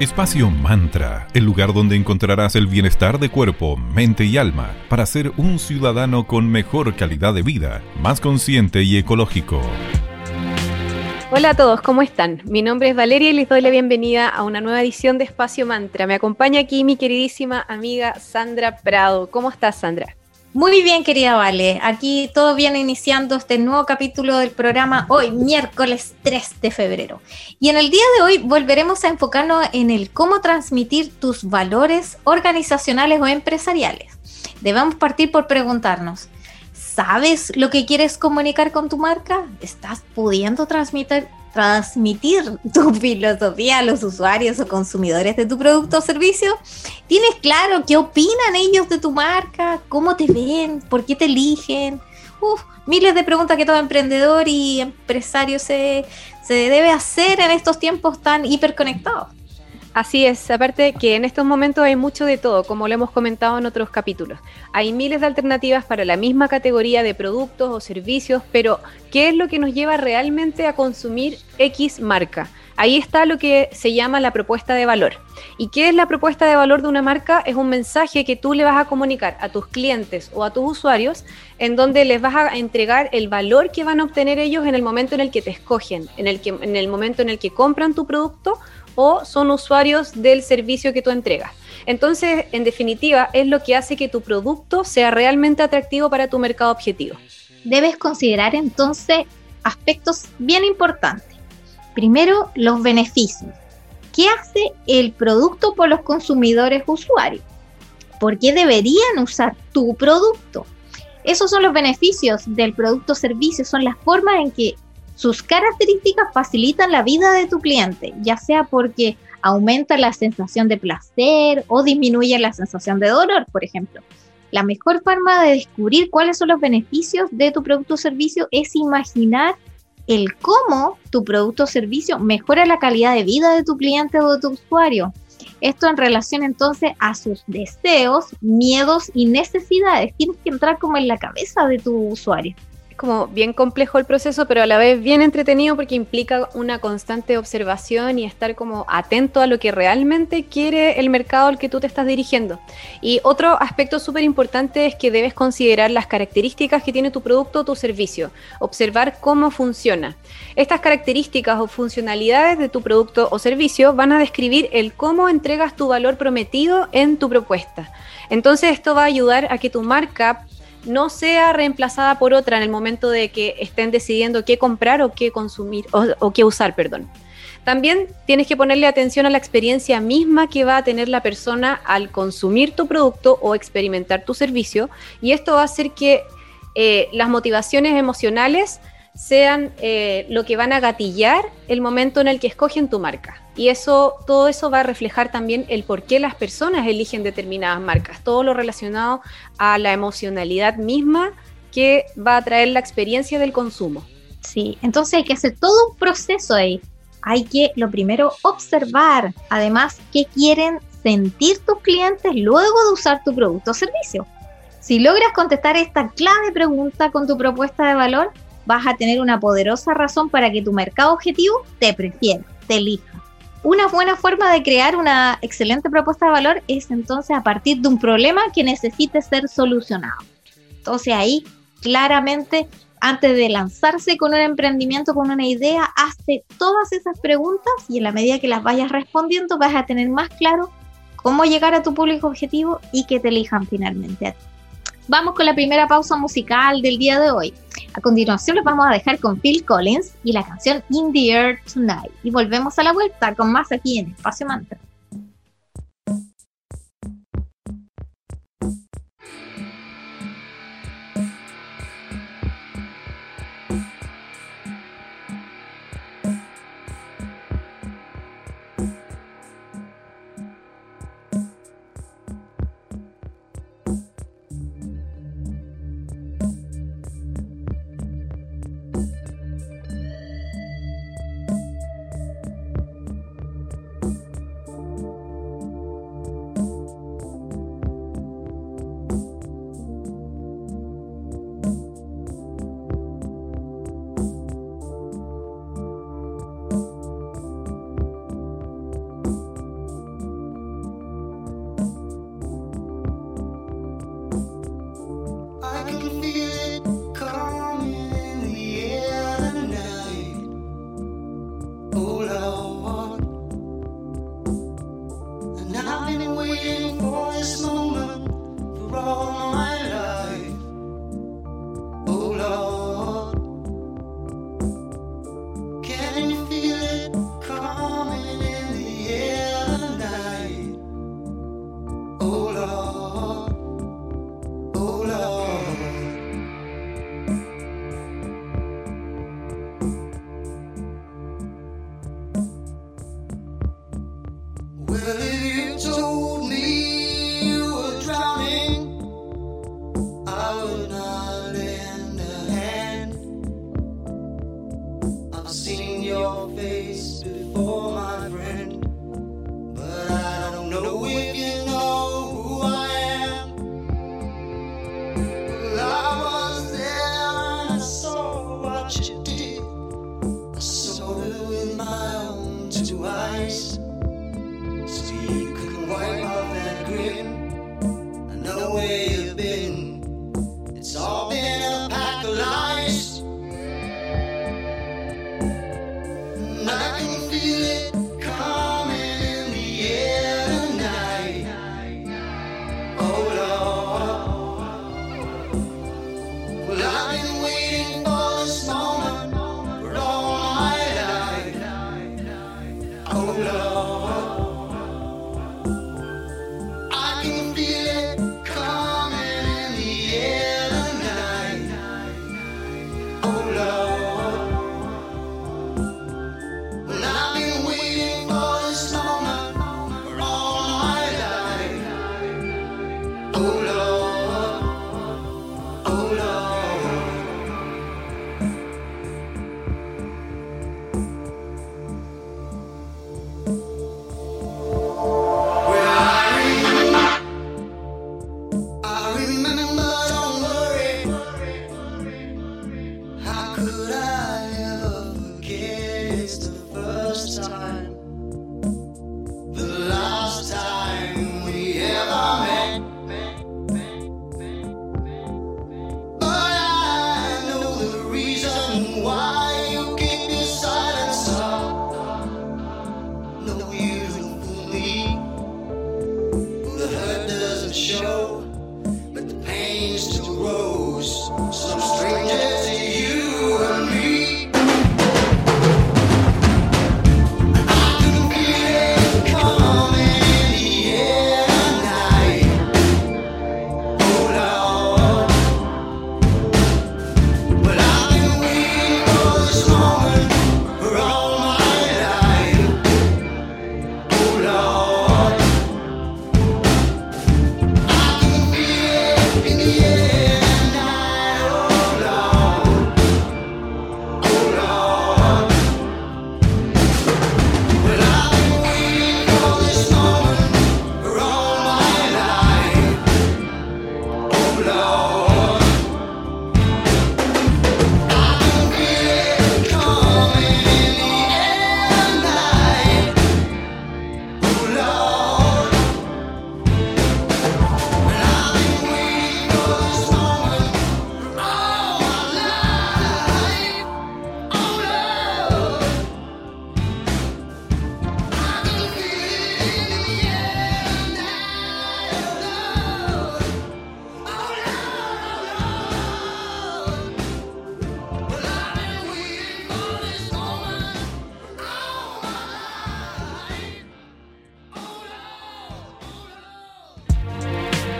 Espacio Mantra, el lugar donde encontrarás el bienestar de cuerpo, mente y alma para ser un ciudadano con mejor calidad de vida, más consciente y ecológico. Hola a todos, ¿cómo están? Mi nombre es Valeria y les doy la bienvenida a una nueva edición de Espacio Mantra. Me acompaña aquí mi queridísima amiga Sandra Prado. ¿Cómo estás, Sandra? Muy bien, querida Vale. Aquí todo viene iniciando este nuevo capítulo del programa hoy, miércoles 3 de febrero. Y en el día de hoy volveremos a enfocarnos en el cómo transmitir tus valores organizacionales o empresariales. Debemos partir por preguntarnos, ¿sabes lo que quieres comunicar con tu marca? ¿Estás pudiendo transmitir, transmitir tu filosofía a los usuarios o consumidores de tu producto o servicio? ¿Tienes claro qué opinan ellos de tu marca? ¿Cómo te ven? ¿Por qué te eligen? Uf, miles de preguntas que todo emprendedor y empresario se, se debe hacer en estos tiempos tan hiperconectados. Así es, aparte que en estos momentos hay mucho de todo, como lo hemos comentado en otros capítulos. Hay miles de alternativas para la misma categoría de productos o servicios, pero ¿qué es lo que nos lleva realmente a consumir X marca? Ahí está lo que se llama la propuesta de valor. ¿Y qué es la propuesta de valor de una marca? Es un mensaje que tú le vas a comunicar a tus clientes o a tus usuarios en donde les vas a entregar el valor que van a obtener ellos en el momento en el que te escogen, en el, que, en el momento en el que compran tu producto o son usuarios del servicio que tú entregas. Entonces, en definitiva, es lo que hace que tu producto sea realmente atractivo para tu mercado objetivo. Debes considerar entonces aspectos bien importantes. Primero, los beneficios. ¿Qué hace el producto por los consumidores usuarios? ¿Por qué deberían usar tu producto? Esos son los beneficios del producto o servicio, son las formas en que sus características facilitan la vida de tu cliente, ya sea porque aumenta la sensación de placer o disminuye la sensación de dolor, por ejemplo. La mejor forma de descubrir cuáles son los beneficios de tu producto o servicio es imaginar el cómo tu producto o servicio mejora la calidad de vida de tu cliente o de tu usuario. Esto en relación entonces a sus deseos, miedos y necesidades. Tienes que entrar como en la cabeza de tu usuario como bien complejo el proceso, pero a la vez bien entretenido porque implica una constante observación y estar como atento a lo que realmente quiere el mercado al que tú te estás dirigiendo. Y otro aspecto súper importante es que debes considerar las características que tiene tu producto o tu servicio, observar cómo funciona. Estas características o funcionalidades de tu producto o servicio van a describir el cómo entregas tu valor prometido en tu propuesta. Entonces esto va a ayudar a que tu marca no sea reemplazada por otra en el momento de que estén decidiendo qué comprar o qué consumir o, qué usar, perdón. También tienes que ponerle atención a la experiencia misma que va a tener la persona al consumir tu producto o experimentar tu servicio y esto va a hacer que eh, las motivaciones emocionales sean eh, lo que van a gatillar el momento en el que escogen tu marca. Y eso, todo eso va a reflejar también el por qué las personas eligen determinadas marcas, todo lo relacionado a la emocionalidad misma que va a traer la experiencia del consumo. Sí, entonces hay que hacer todo un proceso ahí. Hay que, lo primero, observar, además, qué quieren sentir tus clientes luego de usar tu producto o servicio. Si logras contestar esta clave pregunta con tu propuesta de valor, vas a tener una poderosa razón para que tu mercado objetivo te prefiera, te elija. Una buena forma de crear una excelente propuesta de valor es entonces a partir de un problema que necesite ser solucionado. Entonces ahí claramente antes de lanzarse con un emprendimiento, con una idea, hazte todas esas preguntas y en la medida que las vayas respondiendo vas a tener más claro cómo llegar a tu público objetivo y que te elijan finalmente a ti. Vamos con la primera pausa musical del día de hoy. A continuación los vamos a dejar con Phil Collins y la canción In the Air Tonight. Y volvemos a la vuelta con más aquí en Espacio Mantra. I could I?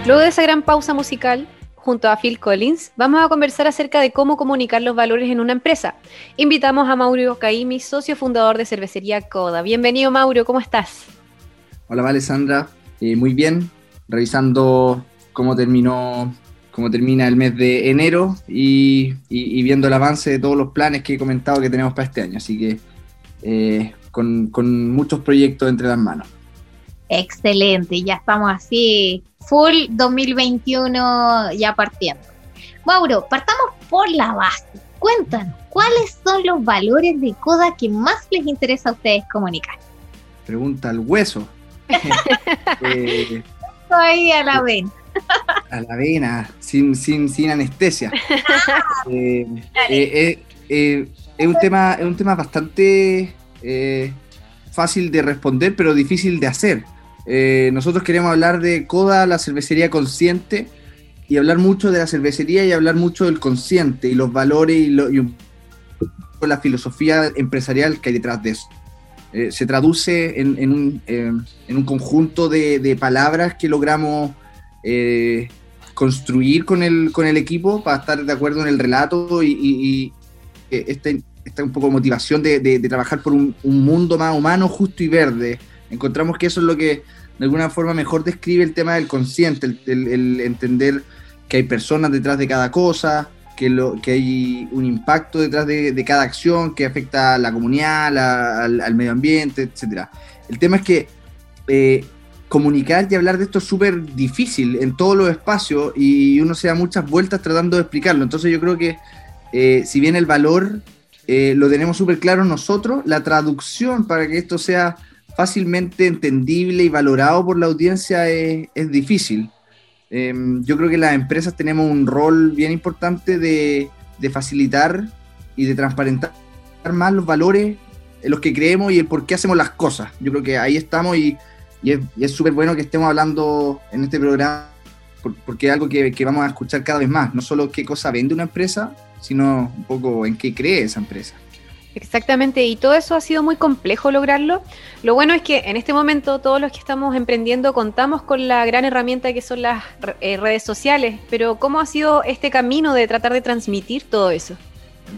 Luego de esa gran pausa musical, junto a Phil Collins, vamos a conversar acerca de cómo comunicar los valores en una empresa. Invitamos a Mauro Caimi, socio fundador de Cervecería Coda. Bienvenido, Mauro, ¿cómo estás? Hola, Alessandra. Eh, muy bien, revisando cómo terminó cómo termina el mes de enero y, viendo el avance de todos los planes que he comentado que tenemos para este año. Así que eh, con muchos proyectos entre las manos. Excelente, ya estamos así, full 2021 ya partiendo. Mauro, partamos por la base. Cuéntanos, ¿cuáles son los valores de CODA que más les interesa a ustedes comunicar? Pregunta al hueso. eh, Ahí a la vena. A la vena, sin, sin, sin anestesia. Eh, eh, eh, es, un tema, es un tema bastante fácil de responder, pero difícil de hacer. Eh, nosotros queremos hablar de Coda, la cervecería consciente, y hablar mucho de la cervecería y hablar mucho del consciente y los valores y, lo, y la filosofía empresarial que hay detrás de eso. Eh, se traduce en, en, un, eh, en, un, conjunto de, de, palabras que logramos eh, construir con el, con el equipo para estar de acuerdo en el relato y, y, y esta, esta un poco motivación de, de, de trabajar por un, un, mundo más humano, justo y verde. Encontramos que eso es lo que de alguna forma mejor describe el tema del consciente, el, entender que hay personas detrás de cada cosa, que, lo, que hay un impacto detrás de, cada acción que afecta a la comunidad, al, medio ambiente, etc. El tema es que eh, comunicar y hablar de esto es súper difícil en todos los espacios y uno se da muchas vueltas tratando de explicarlo. Entonces yo creo que eh, si bien el valor eh, lo tenemos súper claro nosotros, la traducción para que esto sea fácilmente entendible y valorado por la audiencia es, difícil. Eh, yo creo que las empresas tenemos un rol bien importante de, facilitar y de transparentar más los valores en los que creemos y el por qué hacemos las cosas. Yo creo que ahí estamos y, es súper bueno que estemos hablando en este programa por, porque es algo que, que, vamos a escuchar cada vez más. No solo qué cosa vende una empresa, sino un poco en qué cree esa empresa. Exactamente, y todo eso ha sido muy complejo lograrlo. Lo bueno es que en este momento todos los que estamos emprendiendo contamos con la gran herramienta que son las eh, redes sociales, pero ¿cómo ha sido este camino de tratar de transmitir todo eso?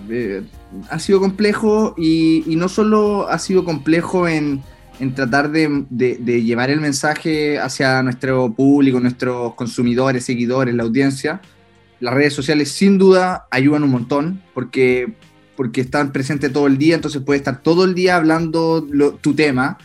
Eh, ha sido complejo y, no solo ha sido complejo en, tratar de, llevar el mensaje hacia nuestro público, nuestros consumidores, seguidores, la audiencia. Las redes sociales sin duda ayudan un montón porque porque están presentes todo el día, entonces puedes estar todo el día hablando tu tema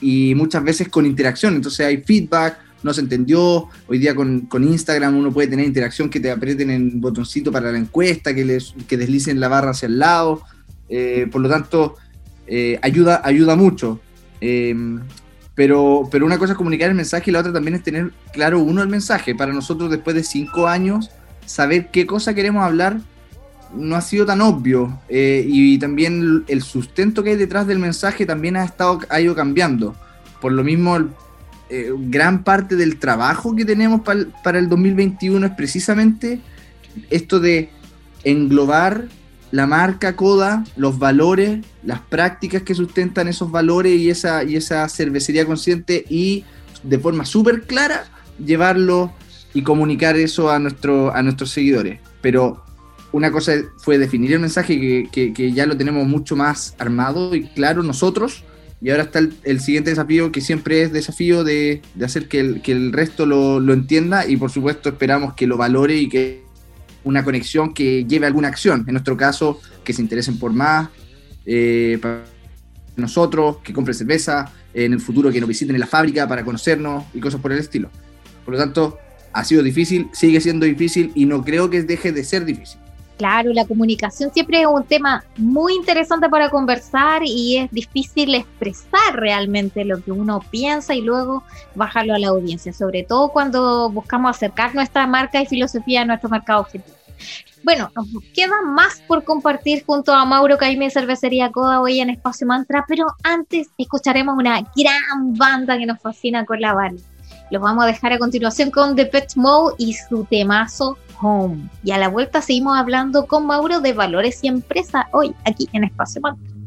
y muchas veces con interacción, entonces hay feedback, no se entendió, hoy día con, con Instagram uno puede tener interacción, que te aprieten el botoncito para la encuesta, que, les, que deslicen la barra hacia el lado, eh, por lo tanto eh, ayuda, ayuda mucho. Eh, pero, pero una cosa es comunicar el mensaje y la otra también es tener claro uno el mensaje. Para nosotros después de cinco años, saber qué cosa queremos hablar no ha sido tan obvio eh, y también el sustento que hay detrás del mensaje también ha, estado, ha ido cambiando. Por lo mismo, eh, gran parte del trabajo que tenemos para el, para el 2021 es precisamente esto de englobar la marca Coda, los valores, las prácticas que sustentan esos valores y esa, y esa cervecería consciente y de forma súper clara llevarlo y comunicar eso a, nuestro, a nuestros seguidores. Pero una cosa fue definir el mensaje que, que, ya lo tenemos mucho más armado y claro nosotros. Y ahora está el, el siguiente desafío, que siempre es desafío de, de hacer que el, que el resto lo, lo, entienda y por supuesto esperamos que lo valore y que una conexión que lleve alguna acción. En nuestro caso, que se interesen por más, eh, para nosotros, que compren cerveza, en el futuro que nos visiten en la fábrica para conocernos y cosas por el estilo. Por lo tanto, ha sido difícil, sigue siendo difícil y no creo que deje de ser difícil. Claro, la comunicación siempre es un tema muy interesante para conversar y es difícil expresar realmente lo que uno piensa y luego bajarlo a la audiencia, sobre todo cuando buscamos acercar nuestra marca y filosofía a nuestro mercado objetivo. Bueno, nos queda más por compartir junto a Mauro Caime Cervecería Coda hoy en Espacio Mantra, pero antes escucharemos una gran banda que nos fascina con la banda. Los vamos a dejar a continuación con The Pet Mode y su temazo Y a la vuelta seguimos hablando con Mauro de valores y empresa hoy aquí en Espacio Mantra.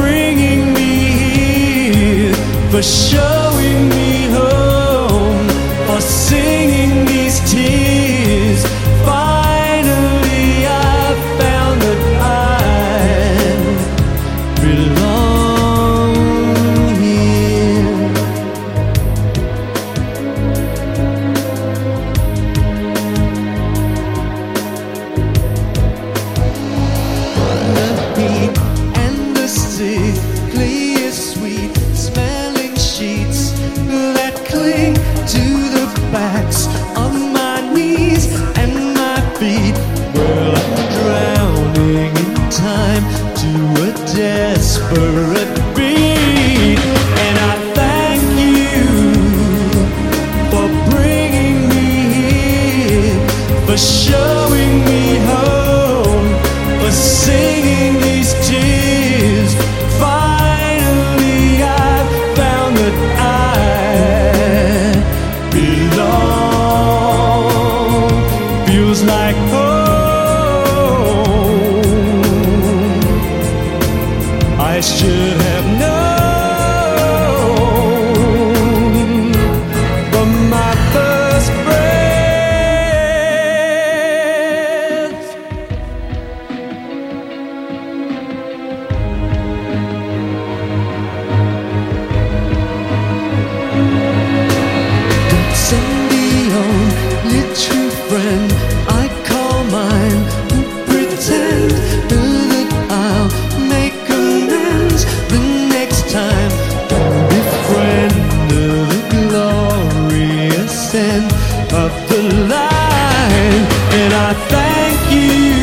Bringing me here, for showing of the line, and I thank you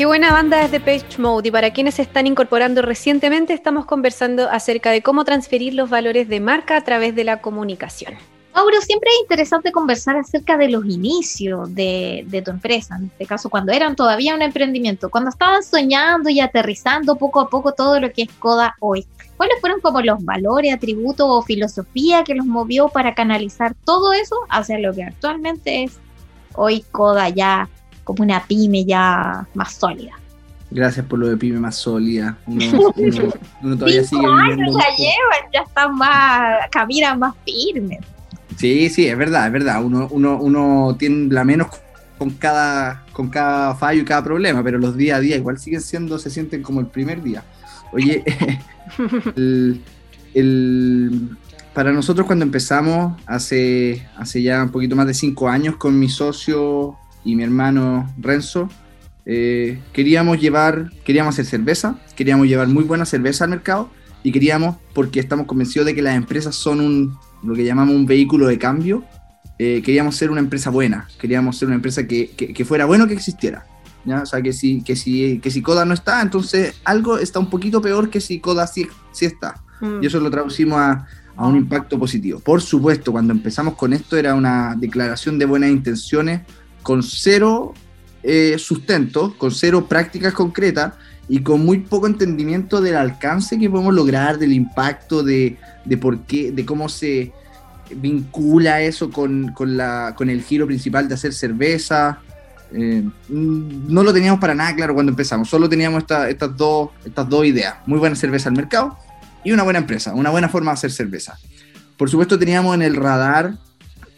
Qué buena banda es de Page Mode y para quienes se están incorporando recientemente estamos conversando acerca de cómo transferir los valores de marca a través de la comunicación. Mauro, siempre es interesante conversar acerca de los inicios de, de, tu empresa, en este caso cuando eran todavía un emprendimiento, cuando estaban soñando y aterrizando poco a poco todo lo que es Coda hoy. ¿Cuáles fueron como los valores, atributos o filosofía que los movió para canalizar todo eso hacia lo que actualmente es hoy Coda ya como una pyme ya más sólida? Gracias por lo de pyme más sólida. Uno, uno, uno todavía sigue viviendo. ya llevan, ya están más, caminan más firmes. Sí, sí, es verdad, es verdad. Uno, uno, uno tiembla menos con cada, con cada fallo y cada problema, pero los días a día igual siguen siendo, se sienten como el primer día. Oye, el, el- para nosotros cuando empezamos hace, hace ya un poquito más de cinco años con mi socio y mi hermano Renzo, eh, queríamos llevar, queríamos hacer cerveza, queríamos llevar muy buena cerveza al mercado y queríamos, porque estamos convencidos de que las empresas son un, lo que llamamos un vehículo de cambio eh, queríamos ser una empresa buena, queríamos ser una empresa que, que- que fuera bueno que existiera. ¿ya? O sea, que si, que, si, que si Coda no está, entonces algo está un poquito peor que si Coda sí, sí está. Mm. Y eso lo traducimos a, a un impacto positivo. Por supuesto, cuando empezamos con esto era una declaración de buenas intenciones con cero eh, sustento, con cero prácticas concretas y con muy poco entendimiento del alcance que podemos lograr, del impacto, de, de por qué, de cómo se vincula eso con, con la, con el giro principal de hacer cerveza. Eh, mm, no lo teníamos para nada claro cuando empezamos, solo teníamos esta- estas, dos, estas dos ideas, muy buena cerveza al mercado y una buena empresa, una buena forma de hacer cerveza. Por supuesto teníamos en el radar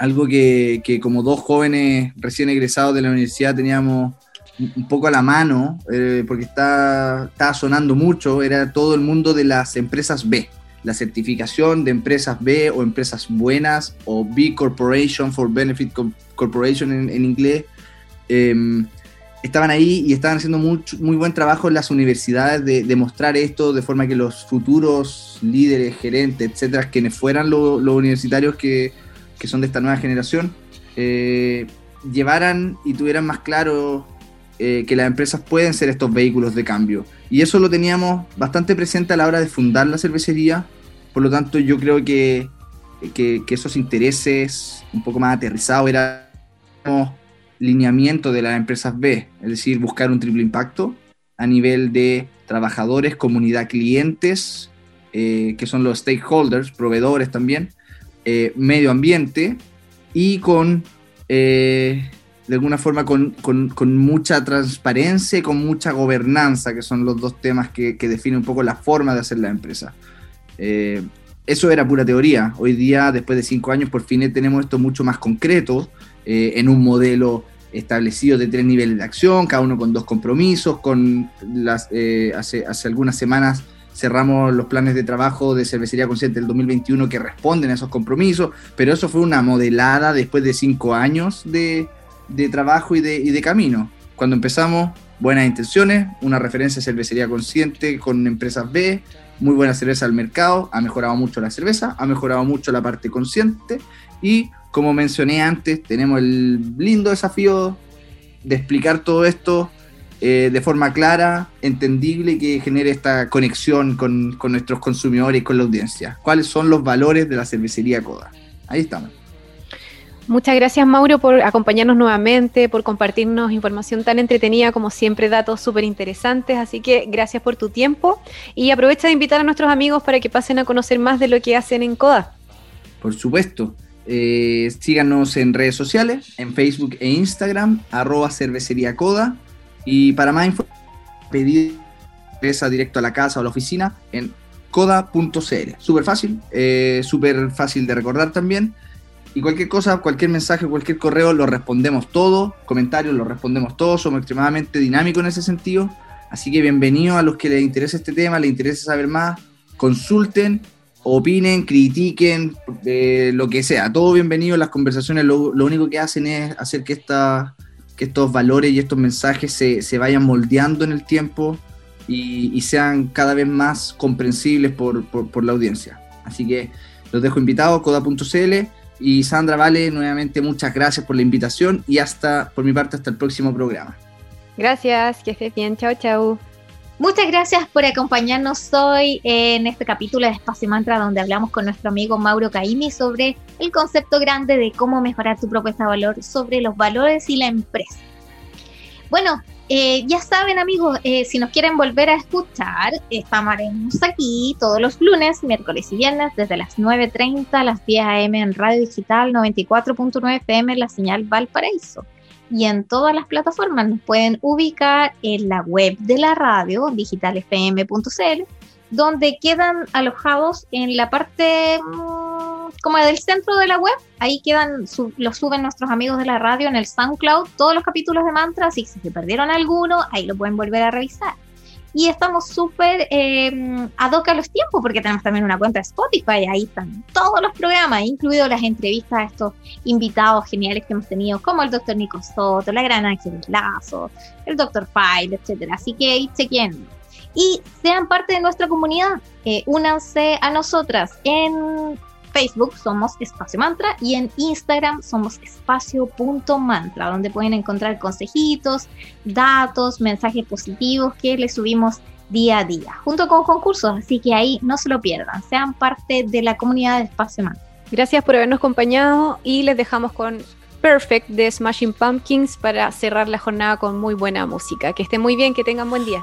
algo que, que como dos jóvenes recién egresados de la universidad teníamos un poco a la mano, eh, porque está, estaba sonando mucho, era todo el mundo de las empresas B, la certificación de empresas B o empresas buenas o B Corporation for Benefit Co- Corporation en, inglés. Em, estaban ahí y estaban haciendo mucho, muy buen trabajo en las universidades de, de mostrar esto de forma que los futuros líderes, gerentes, etcétera, quienes fueran lo- los universitarios que, que son de esta nueva generación, eh, llevaran y tuvieran más claro eh, que las empresas pueden ser estos vehículos de cambio. Y eso lo teníamos bastante presente a la hora de fundar la cervecería, por lo tanto yo creo que, que, que esos intereses un poco más aterrizados eran lineamiento de las empresas B, es decir, buscar un triple impacto a nivel de trabajadores, comunidad, clientes, eh, que son los stakeholders, proveedores también, eh, medio ambiente y con, eh, de alguna forma, con, con- con mucha transparencia y con mucha gobernanza, que son los dos temas que, que definen un poco la forma de hacer la empresa. Eh, eso era pura teoría. Hoy día, después de cinco años, por fin tenemos esto mucho más concreto, eh, en un modelo establecido de tres niveles de acción, cada uno con dos compromisos, con las, eh, hace, hace algunas semanas cerramos los planes de trabajo de Cervecería Consciente del 2021 que responden a esos compromisos, pero eso fue una modelada después de cinco años de, de trabajo y de, y de camino. Cuando empezamos, buenas intenciones, una referencia a Cervecería Consciente con empresas B, muy buena cerveza al mercado, ha mejorado mucho la cerveza, ha mejorado mucho la parte consciente y como mencioné antes, tenemos el lindo desafío de explicar todo esto eh, de forma clara, entendible y que genere esta conexión con, con nuestros consumidores y con la audiencia. ¿Cuáles son los valores de la cervecería Coda? Ahí estamos. Muchas gracias Mauro por acompañarnos nuevamente, por compartirnos información tan entretenida como siempre, datos súper interesantes. Así que gracias por tu tiempo y aprovecha de invitar a nuestros amigos para que pasen a conocer más de lo que hacen en CODA. Por supuesto. Eh, síganos en redes sociales, en Facebook e Instagram, arroba cervecería Coda. Y para más info, pedir cerveza directo a la casa o a la oficina en coda.cl. Súper fácil, eh, súper fácil de recordar también. Y cualquier cosa, cualquier mensaje, cualquier correo, lo respondemos todo. Comentarios, lo respondemos todos. Somos extremadamente dinámicos en ese sentido. Así que bienvenido a los que les interesa este tema, les interesa saber más. Consulten, opinen, critiquen, eh, lo que sea. Todo bienvenido. Las conversaciones lo, lo único que hacen es hacer que, esta, que estos valores y estos mensajes se, se vayan moldeando en el tiempo y, sean cada vez más comprensibles por, por- por la audiencia. Así que los dejo invitados, coda.cl. Y Sandra Vale, nuevamente muchas gracias por la invitación y hasta, por mi parte, hasta el próximo programa. Gracias, que estés bien, chao, chao. Muchas gracias por acompañarnos hoy en este capítulo de Espacio Mantra donde hablamos con nuestro amigo Mauro Caimi sobre el concepto grande de cómo mejorar tu propuesta de valor, sobre los valores y la empresa. Bueno, eh, ya saben amigos, eh, si nos quieren volver a escuchar, estamos aquí todos los lunes, miércoles y viernes desde las 9.30 a las 10 am en Radio Digital 94.9 FM la señal Valparaíso y en todas las plataformas. Nos pueden ubicar en la web de la radio, digitalfm.cl, donde quedan alojados en la parte mm, como del centro de la web. Ahí quedan, su- los suben nuestros amigos de la radio en el SoundCloud, todos los capítulos de Mantra, así si se perdieron alguno, ahí lo pueden volver a revisar. Y estamos súper eh, ad a los tiempos porque tenemos también una cuenta de Spotify, ahí están todos los programas, incluidos las entrevistas a estos invitados geniales que hemos tenido, como el doctor Nico Soto, la gran Ángel Lazo, el doctor File, etcétera. Así que ahí chequen. Y sean parte de nuestra comunidad. Eh, únanse a nosotras en Facebook somos Espacio Mantra y en Instagram somos espacio.mantra, donde pueden encontrar consejitos, datos, mensajes positivos que les subimos día a día, junto con concursos, así que ahí no se lo pierdan, sean parte de la comunidad de Espacio Mantra. Gracias por habernos acompañado y les dejamos con Perfect de Smashing Pumpkins para cerrar la jornada con muy buena música. Que estén muy bien, que tengan buen día.